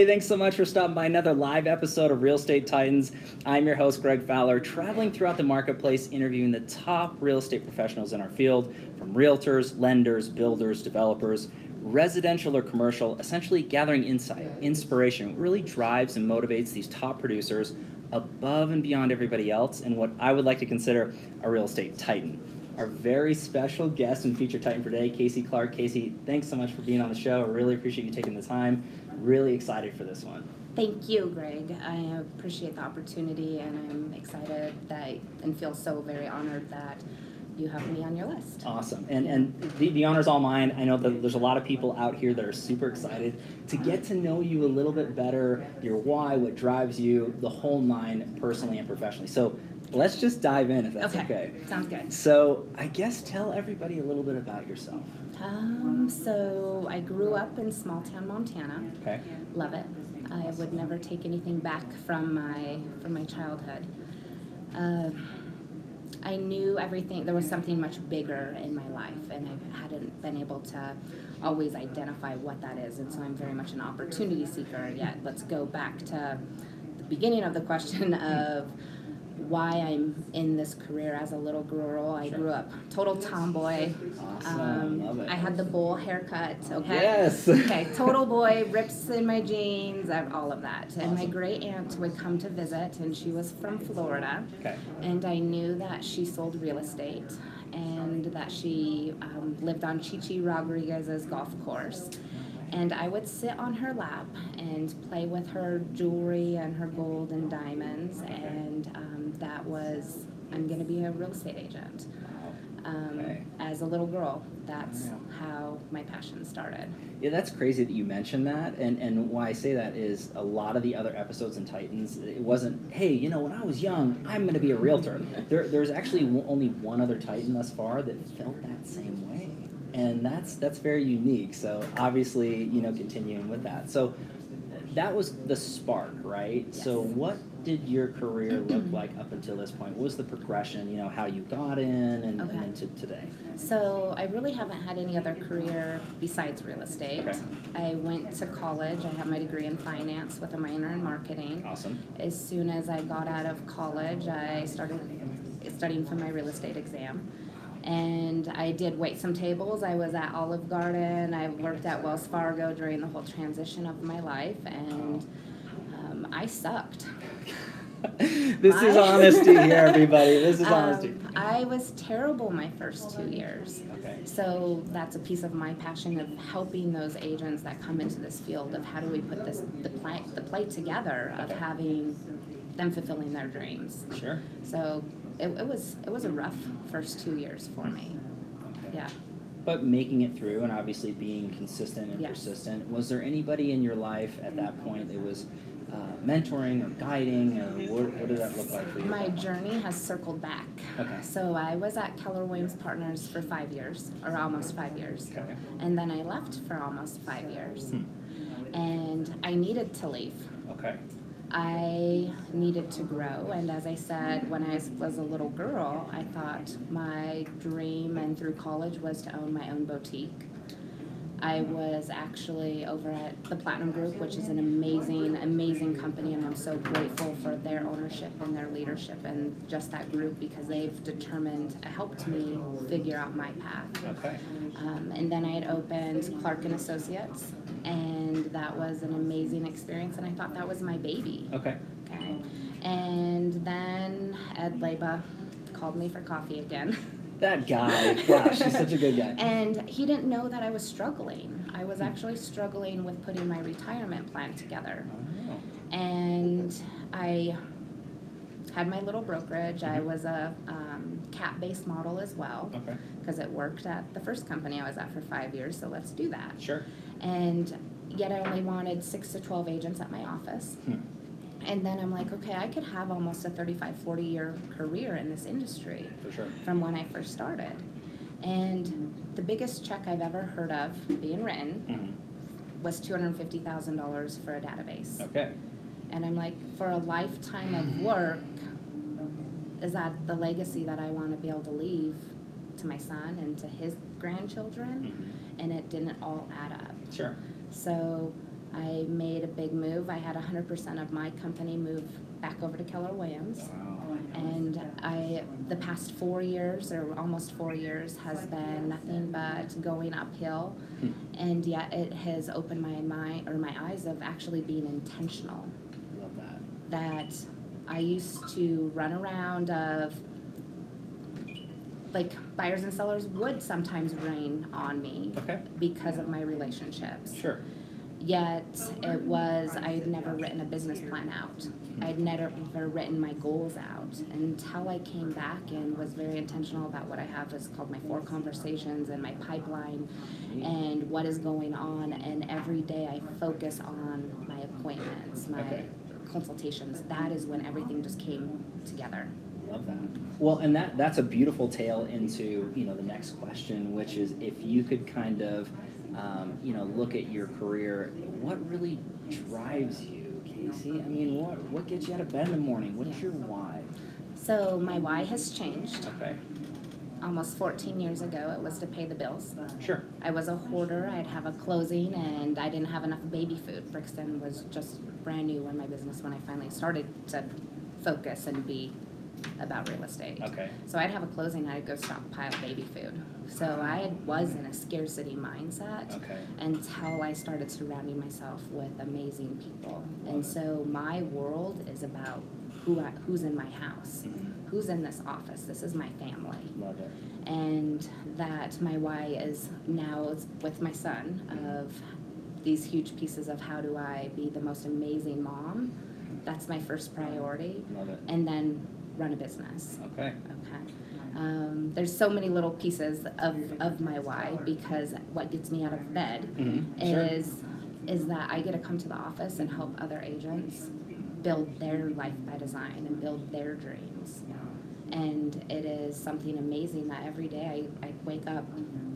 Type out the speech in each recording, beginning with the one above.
Hey, thanks so much for stopping by another live episode of Real Estate Titans. I'm your host, Greg Fowler, traveling throughout the marketplace, interviewing the top real estate professionals in our field from realtors, lenders, builders, developers, residential or commercial, essentially gathering insight, inspiration, what really drives and motivates these top producers above and beyond everybody else, and what I would like to consider a real estate titan. Our very special guest and feature titan for today, Casey Clark. Casey, thanks so much for being on the show. I really appreciate you taking the time. Really excited for this one. Thank you, Greg. I appreciate the opportunity and I'm excited that and feel so very honored that you have me on your list. Awesome. And and the, the honor's all mine. I know that there's a lot of people out here that are super excited to get to know you a little bit better, your why, what drives you, the whole nine personally and professionally. So let's just dive in if that's okay. Sounds good. So I guess tell everybody a little bit about yourself. Um, so I grew up in small town Montana. Okay. Love it. I would never take anything back from my from my childhood. Uh, I knew everything. There was something much bigger in my life, and I hadn't been able to always identify what that is. And so I'm very much an opportunity seeker. Yet, let's go back to the beginning of the question of why I'm in this career as a little girl. I grew up total tomboy. Awesome. Love it. I had the bowl haircut. Okay. Yes. okay. Total boy, rips in my jeans, I have all of that. And my great aunt would come to visit, and she was from Florida. Okay. And I knew that she sold real estate and that she um, lived on Chichi Rodriguez's golf course. And I would sit on her lap and play with her jewelry and her gold and diamonds. And um, that was, I'm going to be a real estate agent. Um, Okay. As a little girl, that's Yeah. how my passion started. Yeah, that's crazy that you mentioned that, and and why I say that is a lot of the other episodes in Titans, it wasn't, hey, you know, when I was young, I'm going to be a realtor. There, there's actually w- only one other Titan thus far that felt that same way, and that's that's very unique. So obviously, you know, continuing with that. So that was the spark, right? So what did your career look like up until this point? What was the progression? You know, how you got in, and, Okay. and then to today. So I really haven't had any other career besides real estate. Okay. I went to college. I have my degree in finance with a minor in marketing. Awesome. As soon as I got out of college, I started studying for my real estate exam. And I did wait some tables. I was at Olive Garden. I worked at Wells Fargo during the whole transition of my life, and um, I sucked. this is honesty here, everybody. This is Um, honesty. I was terrible my first two years. Okay. So that's a piece of my passion of helping those agents that come into this field of how do we put this the play the plate together of having them fulfilling their dreams. Sure. So it, it was it was a rough first two years for me. Yeah. But making it through and obviously being consistent and Yes. persistent, was there anybody in your life at that point that was uh, mentoring or guiding, or what, what did that look like for you? My journey has circled back. Okay. So I was at Keller Williams Partners for five years, or almost five years. Okay. And then I left for almost five years. Hmm. And I needed to leave. Okay. I needed to grow, and as I said, when I was a little girl, I thought my dream and through college was to own my own boutique. I was actually over at the Platinum Group, which is an amazing, amazing company, and I'm so grateful for their ownership and their leadership and just that group because they've determined, helped me figure out my path. Okay. Um, and then I had opened Clark and Associates, and that was an amazing experience, and I thought that was my baby. Okay. Okay. And then Ed Leba called me for coffee again. That guy. Wow, she's such a good guy. And he didn't know that I was struggling. I was actually struggling with putting my retirement plan together. Oh, And I had my little brokerage. I Mhm. was a um, cap based model as well Okay. because it worked at the first company I was at for five years, so let's do that. Sure. And yet I only wanted six to 12 agents at my office. Hmm. And then I'm like, okay, I could have almost a 35, 40 year career in this industry For sure. from when I first started. And the biggest check I've ever heard of being written hmm was $250,000 for a database. Okay. And I'm like, for a lifetime of work, is that the legacy that I want to be able to leave to my son and to his grandchildren? hmm And it didn't all add up. Sure. So I made a big move. I had 100% of my company move back over to Keller Williams. And I, the past four years, or almost four years, has been nothing but going uphill. Hmm. And yet it has opened my mind, or my eyes of actually being intentional. Love that. That I used to run around of, like, buyers and sellers would sometimes rain on me Okay. because of my relationships. Sure. Yet it was, I had never written a business plan out. I had never, never written my goals out until I came back and was very intentional about what I have is called my four conversations and my pipeline and what is going on. And every day I focus on my appointments, my Okay. consultations. That is when everything just came together. Love that. Well, and that that's a beautiful tale into you know the next question, which is if you could kind of um, you know look at your career, what really drives you, Casey? I mean, what what gets you out of bed in the morning? What's your why? So my why has changed. Okay, Almost 14 years ago, it was to pay the bills. sure. I was a hoarder. I'd have a closing and I didn't have enough baby food. Brixton was just brand new in my business, when I finally started to focus and be about real estate. Okay, So I'd have a closing, I'd go stockpile baby food. So I was in a scarcity mindset okay, until I started surrounding myself with amazing people. And so my world is about who I, who's in my house, Mhm. who's in this office. This is my family love it. and that my why is now is with my son of these huge pieces of how do I be the most amazing mom. That's my first priority, Love it. and then run a business. Okay, Okay. Um, there's so many little pieces of, of my why because what gets me out of bed Mhm, sure. is is that I get to come to the office and help other agents build their life by design and build their dreams. And it is something amazing that every day I, I wake up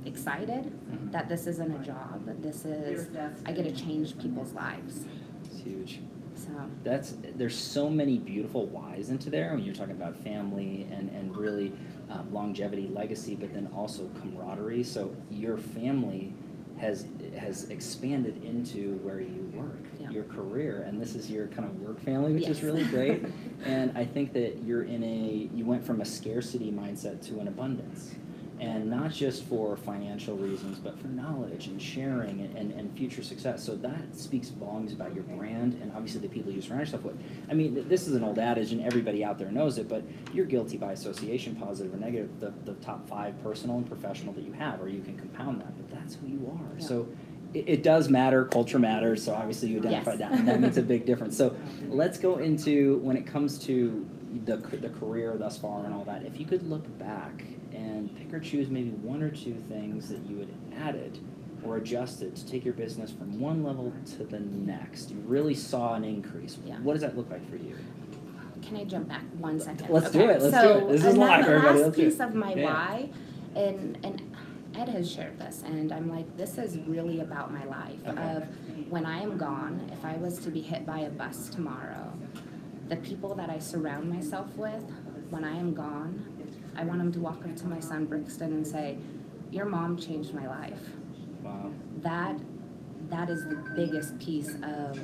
excited Mhm. that this isn't a job, that this is, I get to change people's lives. it's huge. So, that's there's so many beautiful whys into there when you're talking about family and and really um, longevity legacy but then also camaraderie. So your family has has expanded into where you work Yeah. your career and this is your kind of work family which is really great. And i think that you're in a you went from a scarcity mindset to an abundance and not just for financial reasons, but for knowledge and sharing and, and, and future success. So that speaks volumes about your brand and obviously the people you surround yourself with. I mean, this is an old adage and everybody out there knows it, but you're guilty by association, positive or negative, the, the top five personal and professional that you have, or you can compound that, but that's who you are. Yeah. So it, it does matter, culture matters, so obviously you identify Yes. that, and that makes a big difference. So let's go into when it comes to the, the career thus far and all that. If you could look back and pick or choose maybe one or two things that you had added or adjusted to take your business from one level to the next, you really saw an increase. Yeah. What does that look like for you? can I jump back one second? Let's do it, let's so do it. This is live, everybody, last let's do it. piece of my Yeah. why, and and Ed has shared this, and I'm like, this is really about my life. Okay. Of when I am gone, if I was to be hit by a bus tomorrow, the people that I surround myself with, when I am gone, I want them to walk up to my son Brixton and say, "Your mom changed my life." Wow. that that is the biggest piece of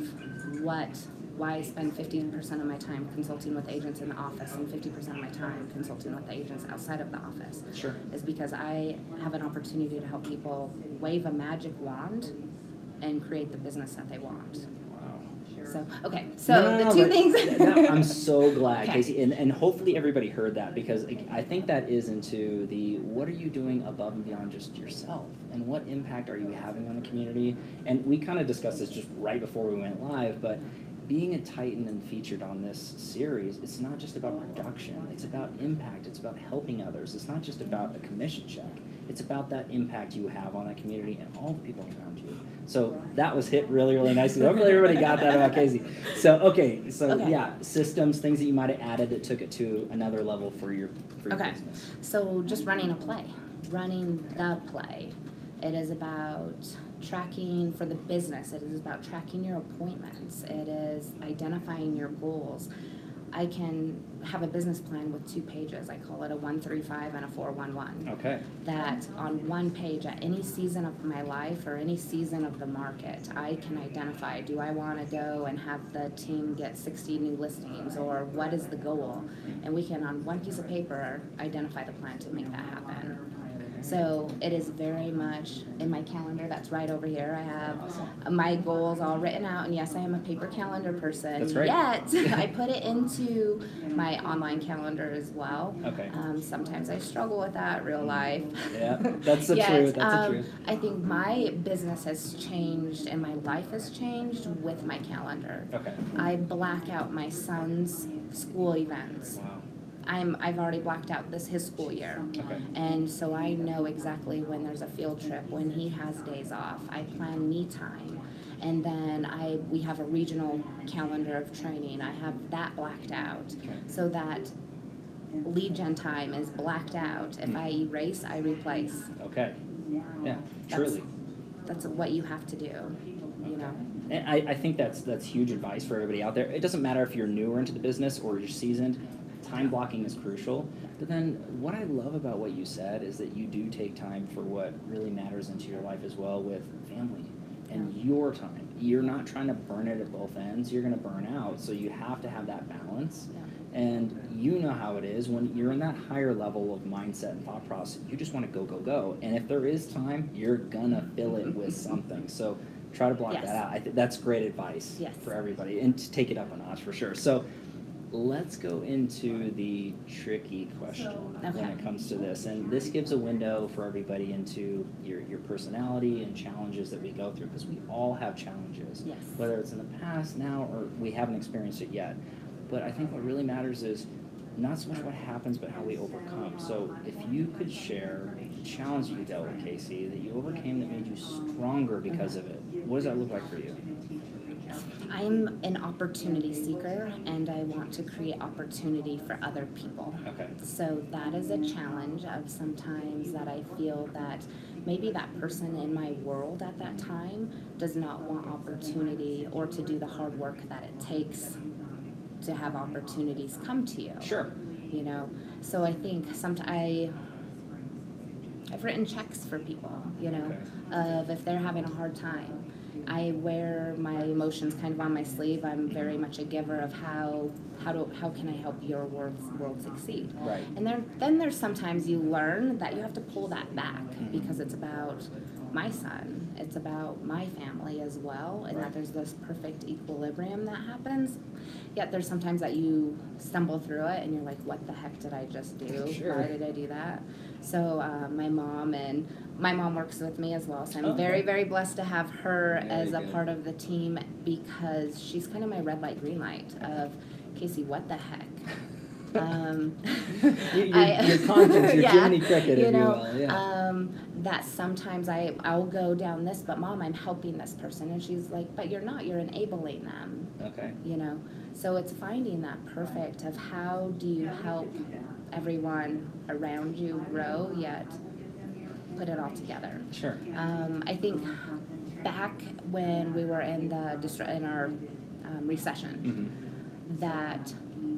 what why I spend 50% of my time consulting with agents in the office and 50% of my time consulting with the agents outside of the office Sure. is because I have an opportunity to help people wave a magic wand and create the business that they want. So, okay, so No, no, the no, two but things. that- I'm so glad, Okay. Casey, and, and hopefully everybody heard that because I- think that is into the what are you doing above and beyond just yourself, and what impact are you having on the community? And we kind of discussed this just right before we went live, but being a Titan and featured on this series, it's not just about production. It's about impact. It's about helping others. It's not just about a commission check. It's about that impact you have on that community and all the people around. So that was hit really, really nicely. Hopefully everybody got that about Casey. So okay, so Okay. yeah, systems, things that you might have added that took it to another level for your for your Okay. business. So just running a play, running the play. It is about tracking for the business. It is about tracking your appointments. It is identifying your goals. I can have a business plan with two pages. I call it a 135 and a 411 Okay. that on one page at any season of my life or any season of the market, I can identify do I want to go and have the team get 60 new listings or what is the goal? And we can, on one piece of paper, identify the plan to make that happen. So it is very much in my calendar. That's right over here. I have my goals all written out. And yes, I am a paper calendar person. That's right. Yet I put it into my online calendar as well. Okay. Um, sometimes I struggle with that real life. Yeah, that's the Yes, truth. That's um, the truth. I think my business has changed and my life has changed with my calendar. Okay. I black out my son's school events. Wow. I'm I've already blacked out this his school year. Okay. And so I know exactly when there's a field trip, when he has days off. I plan me time. And then I we have a regional calendar of training. I have that blacked out so that lead gen time is blacked out. If hmm. I erase, I replace. Okay. Yeah. That's- Truly. That's what you have to do, you know. And I, I think that's that's huge advice for everybody out there. It doesn't matter if you're newer into the business or you're seasoned. Time blocking is crucial. But then what I love about what you said is that you do take time for what really matters into your life as well with family and your time. You're not trying to burn it at both ends. You're going to burn out. So you have to have that balance. Yeah. And you know how it is when you're in that higher level of mindset and thought process, you just want to go, go, go. And if there is time, you're gonna fill it with something. So try to block Yes. that out. I think that's great advice Yes. for everybody and to take it up a notch for sure. So let's go into the tricky question when it comes to this. And this gives a window for everybody into your, your personality and challenges that we go through because we all have challenges Yes. whether it's in the past now or we haven't experienced it yet. But I think what really matters is not so much what happens, but how we overcome. So if you could share a challenge you dealt with, Casey, that you overcame that made you stronger because of it, what does that look like for you? I'm an opportunity seeker and I want to create opportunity for other people. Okay. So that is a challenge of sometimes that I feel that maybe that person in my world at that time does not want opportunity or to do the hard work that it takes to have opportunities come to you. Sure. You know, so I think sometimes I I've written checks for people, you know, of if they're having a hard time. I wear my emotions kind of on my sleeve. I'm very much a giver of how how do how can I help your world world succeed. Right. And there, then there's sometimes you learn that you have to pull that back Mhm. because it's about my son. It's about my family as well, and Right. that there's this perfect equilibrium that happens. Yet there's sometimes that you stumble through it and you're like, what the heck did I just do? Sure. Why did I do that? So uh, my mom and my mom works with me as well, so I'm Oh, very okay. very blessed to have her Very as a good. part of the team because she's kind of my red light green light of Casey, what the heck? Um, Your- your- I- your conscience, your yeah, Jiminy Cricket, if you know, will, yeah. Um, that sometimes I I'll go down this, but mom, I'm helping this person, and she's like, but you're not. You're enabling them. Okay. You know, so it's finding that perfect of how do you help everyone around you grow yet put it all together. Sure. Um, I think back when we were in the in our um, recession, hmm that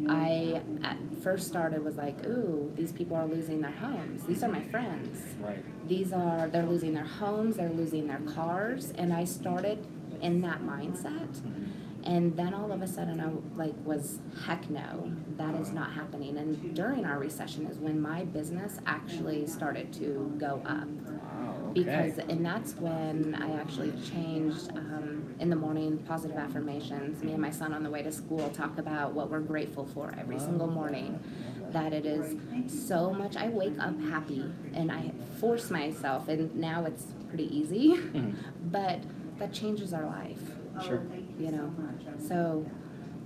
I at first started was like, ooh, these people are losing their homes. These are my friends. Right. These are they're losing their homes, they're losing their cars, and I started in that mindset. Mhm. And then all of a sudden, I like was heck no, that is not happening. And during our recession is when my business actually started to go up Okay. because and that's when I actually changed um, in the morning positive affirmations. Me and my son on the way to school talk about what we're grateful for every single morning. That it is so much. I wake up happy and I force myself, and now it's pretty easy, Mhm. but that changes our life Sure. You know. So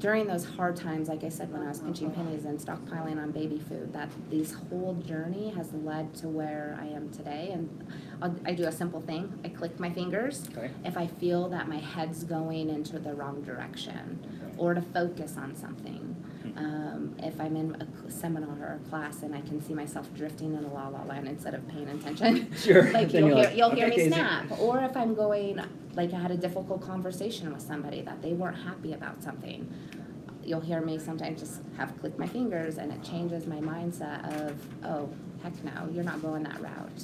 during those hard times, like I said, when I was pinching pennies and stockpiling on baby food, that this whole journey has led to where I am today. And I'll, I do a simple thing: I click my fingers Okay. if I feel that my head's going into the wrong direction, or to focus on something. Um, if I'm in a cl- seminar or a class and I can see myself drifting in a la la land instead of paying attention, Sure. like Then you'll you're hear, like, you'll hear "Okay, me Casey." snap or if i'm going like i had a difficult conversation with somebody that they weren't happy about something you'll hear me sometimes just have click my fingers and it changes my mindset of, oh, heck no, you're not going that route.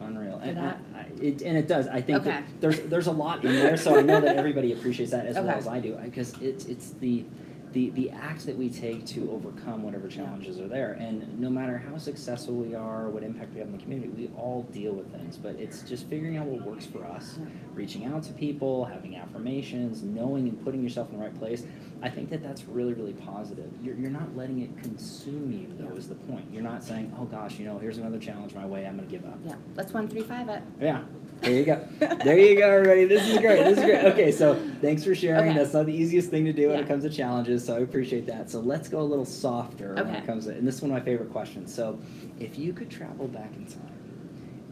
Unreal. For And, that? I, it, and it does. I think that Okay. there's there's a lot in there, so I know that everybody appreciates that as well Okay. as I do, because it's it's the the the act that we take to overcome whatever challenges are there. And no matter how successful we are, what impact we have in the community, we all deal with things. But it's just figuring out what works for us, reaching out to people, having affirmations, knowing and putting yourself in the right place. I think that that's really really positive. You're you're not letting it consume you. Though is the point. You're not saying, oh gosh, you know, here's another challenge my way. I'm gonna give up. Yeah, let's one, three, five it. Yeah. There you go. There you go, everybody. This is great. This is great. Okay, so thanks for sharing. Okay. That's not the easiest thing to do when Yeah. it comes to challenges, so I appreciate that. So let's go a little softer when it comes to, and this is one of my favorite questions. So if you could travel back in time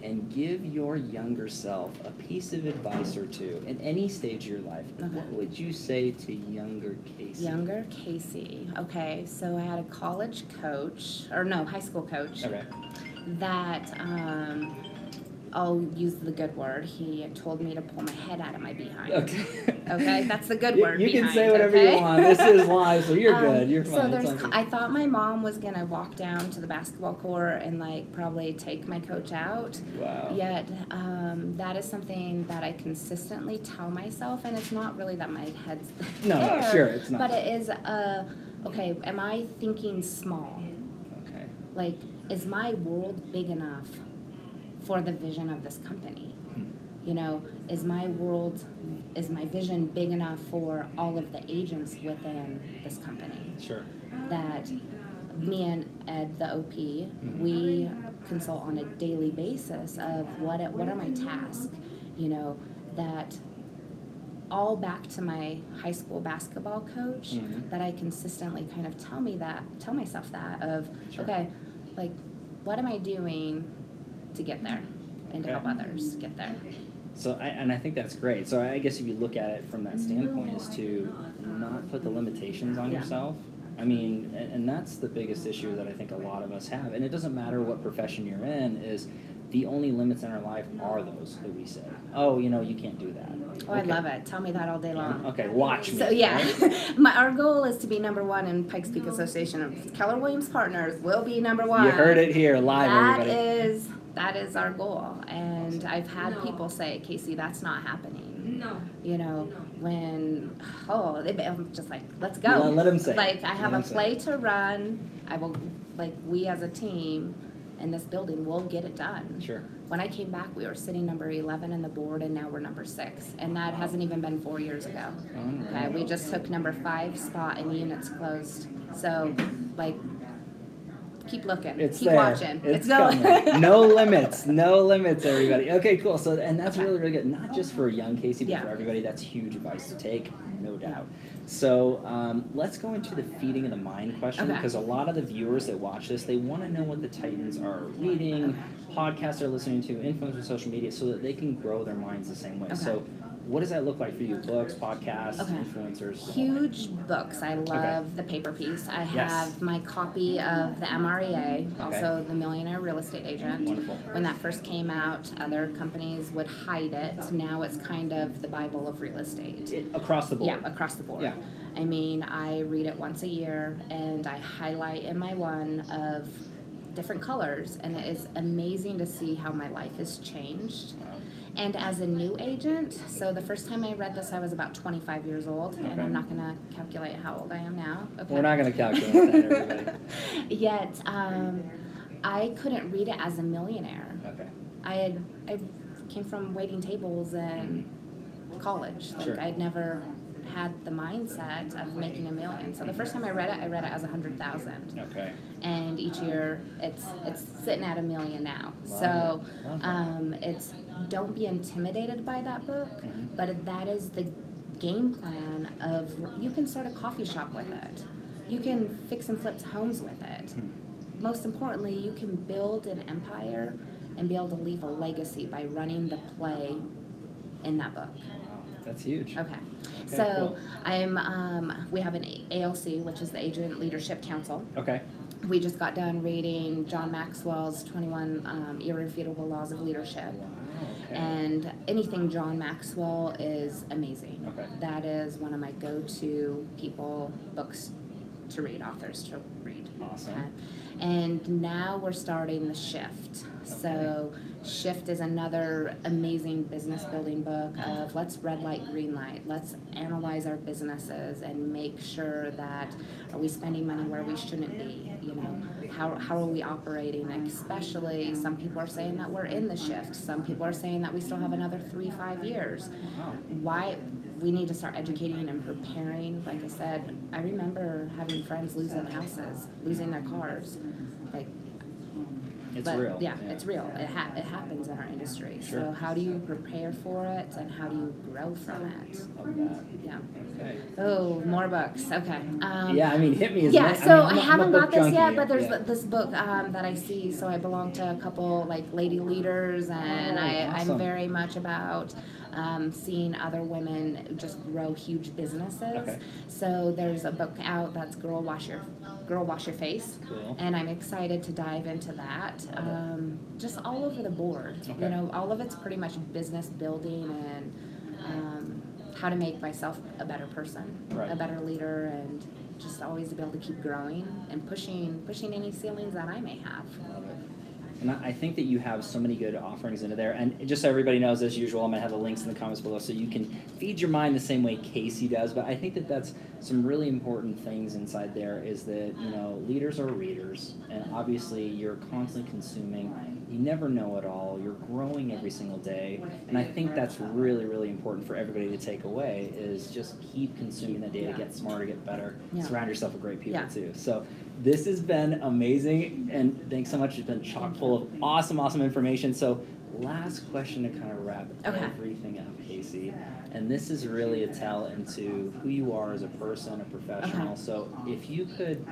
and give your younger self a piece of advice or two in any stage of your life, Okay. what would you say to younger Casey? Younger Casey. Okay, so I had a college coach, or no, high school coach. Okay. that um, I'll use the good word. He told me to pull my head out of my behind. Okay. Okay, that's the good You- word. You, can say whatever okay? you want. This is live, so you're Um, good. You're fine. It's there's. I thought my mom was gonna walk down to the basketball court and like probably take my coach out. Wow. Yet um, that is something that I consistently tell myself, and it's not really that my head's No, no, there, sure, it's not. But it is. Uh, okay, am I thinking small? Okay. like is my world big enough for the vision of this company Hmm. you know is my world is my vision big enough for all of the agents within this company Sure. that me and ed the op we consult on a daily basis of what what are my tasks you know that all back to my high school basketball coach Mhm. that I consistently kind of tell me that, tell myself that of, Sure. okay, like, what am I doing to get there and to help others get there? So, I, and I think that's great. So, I guess if you look at it from that standpoint, is to not put the limitations on Yeah. yourself. I mean, and, and that's the biggest issue that I think a lot of us have. And it doesn't matter what profession you're in. Is the only limits in our life are those that we say, oh, you know, you can't do that. Oh, I love it. Tell me that all day long. Okay, watch me. So yeah, right? my our goal is to be number one in Pikes Peak Association Keller Williams Partners. Will be number one. You heard it here live, That everybody. is that is our goal, and I've had people say, Casey, that's not happening. No. You know, when oh, they, I'm just like, let's go. Let- let 'em say it. Like I have Let a 'em say play to run. I will like we as a team in this building will get it done. Sure. When I came back, we were sitting number 11 in the board, and now we're number six. And that hasn't even been four years ago. Okay, we just took number five spot in units closed. So, like, keep looking, It's keep there. watching. It's, going. no limits. No limits, everybody. Okay, cool. So, and that's really, really good. Not just for young Casey, but Yeah. for everybody. That's huge advice to take, no doubt. So, um, let's go into the feeding of the mind question Okay. because a lot of the viewers that watch this, they want to know what the Titans are reading, podcasts they're listening to, influencers, social media, so that they can grow their minds the same way. Okay. So, what does that look like for you? Books, podcasts, Okay. influencers. Huge books. I love the paper piece. I Yes. have my copy of the MREA, also the Millionaire Real Estate Agent. Wonderful. When that first came out, other companies would hide it. Now it's kind of the Bible of real estate. It, across the board. Yeah, across the board. Yeah. I mean, I read it once a year and I highlight in my one of different colors, and it is amazing to see how my life has changed. And as a new agent, so the first time I read this, I was about 25 years old, and Okay. I'm not going to calculate how old I am now. Okay. We're not going to calculate that, everybody. Yet, um, I couldn't read it as a millionaire. Okay. I had I came from waiting tables in college. Like Sure. I'd never had the mindset of making a million. So the first time I read it, I read it as a hundred thousand. Okay. And each year, it's it's sitting at a million now. So. Um, it's don't be intimidated by that book, Mhm. but that is the game plan of you can start a coffee shop with it. You can fix and flip homes with it Hmm. most importantly, you can build an empire and be able to leave a legacy by running the play in that book. Wow, that's huge. Okay. Okay, so cool. I'm um, we have an ALC, which is the Agent Leadership Council. Okay. We just got done reading John Maxwell's 21 um, Irrefutable Laws of Leadership. Wow. Okay. And anything John Maxwell is amazing. Okay. That is one of my go-to people, books to read, authors to read. Awesome. Okay. And now we're starting the shift. So shift is another amazing business building book of let's red light, green light. Let's analyze our businesses and make sure that are we spending money where we shouldn't be? You know, how, how are we operating? Especially some people are saying that we're in the shift. Some people are saying that we still have another three, five years why we need to start educating and preparing. Like I said, I remember having friends losing houses, losing their cars. Like, It's but real. yeah, it's real. It ha- it happens in our industry. Sure. So how do you prepare for it, and how do you grow from it? Love that. Yeah. Okay. Oh, more books. Okay. Um, yeah, I mean, hit me. As yeah, so mean, I I'm a- I'm a haven't book got this junkie. yet, but there's Yeah. this book um, that I see. So I belong to a couple like lady leaders, and Oh, I, awesome. I'm very much about um, seeing other women just grow huge businesses. Okay. So there's a book out that's "Girl Wash Your Girl Wash Your Face," Cool. and I'm excited to dive into that. Um, just all over the board, Okay. you know, all of it's pretty much business building and. Um, how to make myself a better person, Right. a better leader, and just always to be able to keep growing and pushing pushing any ceilings that I may have. And I I think that you have so many good offerings into there. And just so everybody knows, as usual, I'm going to have the links in the comments below so you can feed your mind the same way Casey does. But I think that that's some really important things inside there is that, you know, leaders are readers. And obviously, you're constantly consuming. You never know it all. You're growing every single day. And I think that's really, really important for everybody to take away is just keep consuming the data, get smarter, get better. Yeah. Surround yourself with great people, Yeah. too. So this has been amazing. And thanks so much. It's been chock full of awesome, awesome information. So, last question to kind of wrap Okay. everything up, Casey. And this is really a tell into who you are as a person, a professional. Okay. So, if you could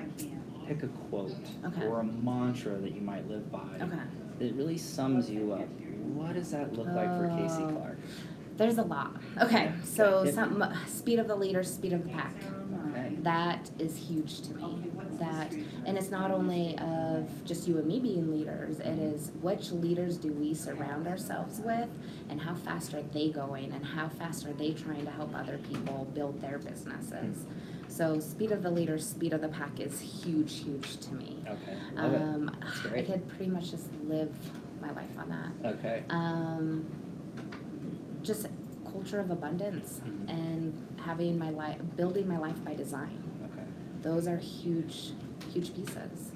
pick a quote Okay. or a mantra that you might live by that really sums you up, what does that look like for Casey Oh. Clark? There's a lot. Okay, so some speed of the leader, speed of the pack. Okay. That is huge to me. That, and it's not only of just you and me being leaders. It is which leaders do we surround ourselves with, and how fast are they going, and how fast are they trying to help other people build their businesses. So speed of the leader, speed of the pack is huge, huge to me. Okay. Love it. Um, That's I could pretty much just live my life on that. Okay. Um, just culture of abundance Mhm. and having my life, building my life by design. Those are huge, huge pieces.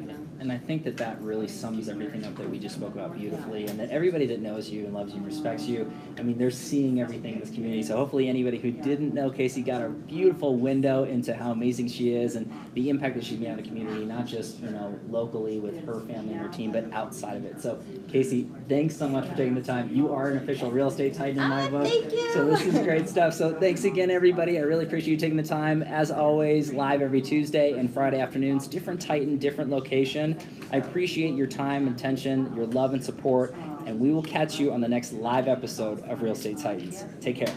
You know. And I think that that really sums everything up that we just spoke about beautifully, and that everybody that knows you and loves you and respects you, I mean, they're seeing everything in this community. So hopefully, anybody who didn't know Casey got a beautiful window into how amazing she is and the impact that she's made on the community, not just you know locally with her family and her team, but outside of it. So, Casey, thanks so much for taking the time. You are an official real estate titan in my Ah, book. thank you. So this is great stuff. So thanks again, everybody. I really appreciate you taking the time. As always, live every Tuesday and Friday afternoons, different Titan, different location. I appreciate your time, attention, your love and support, and we will catch you on the next live episode of Real Estate Titans. Take care.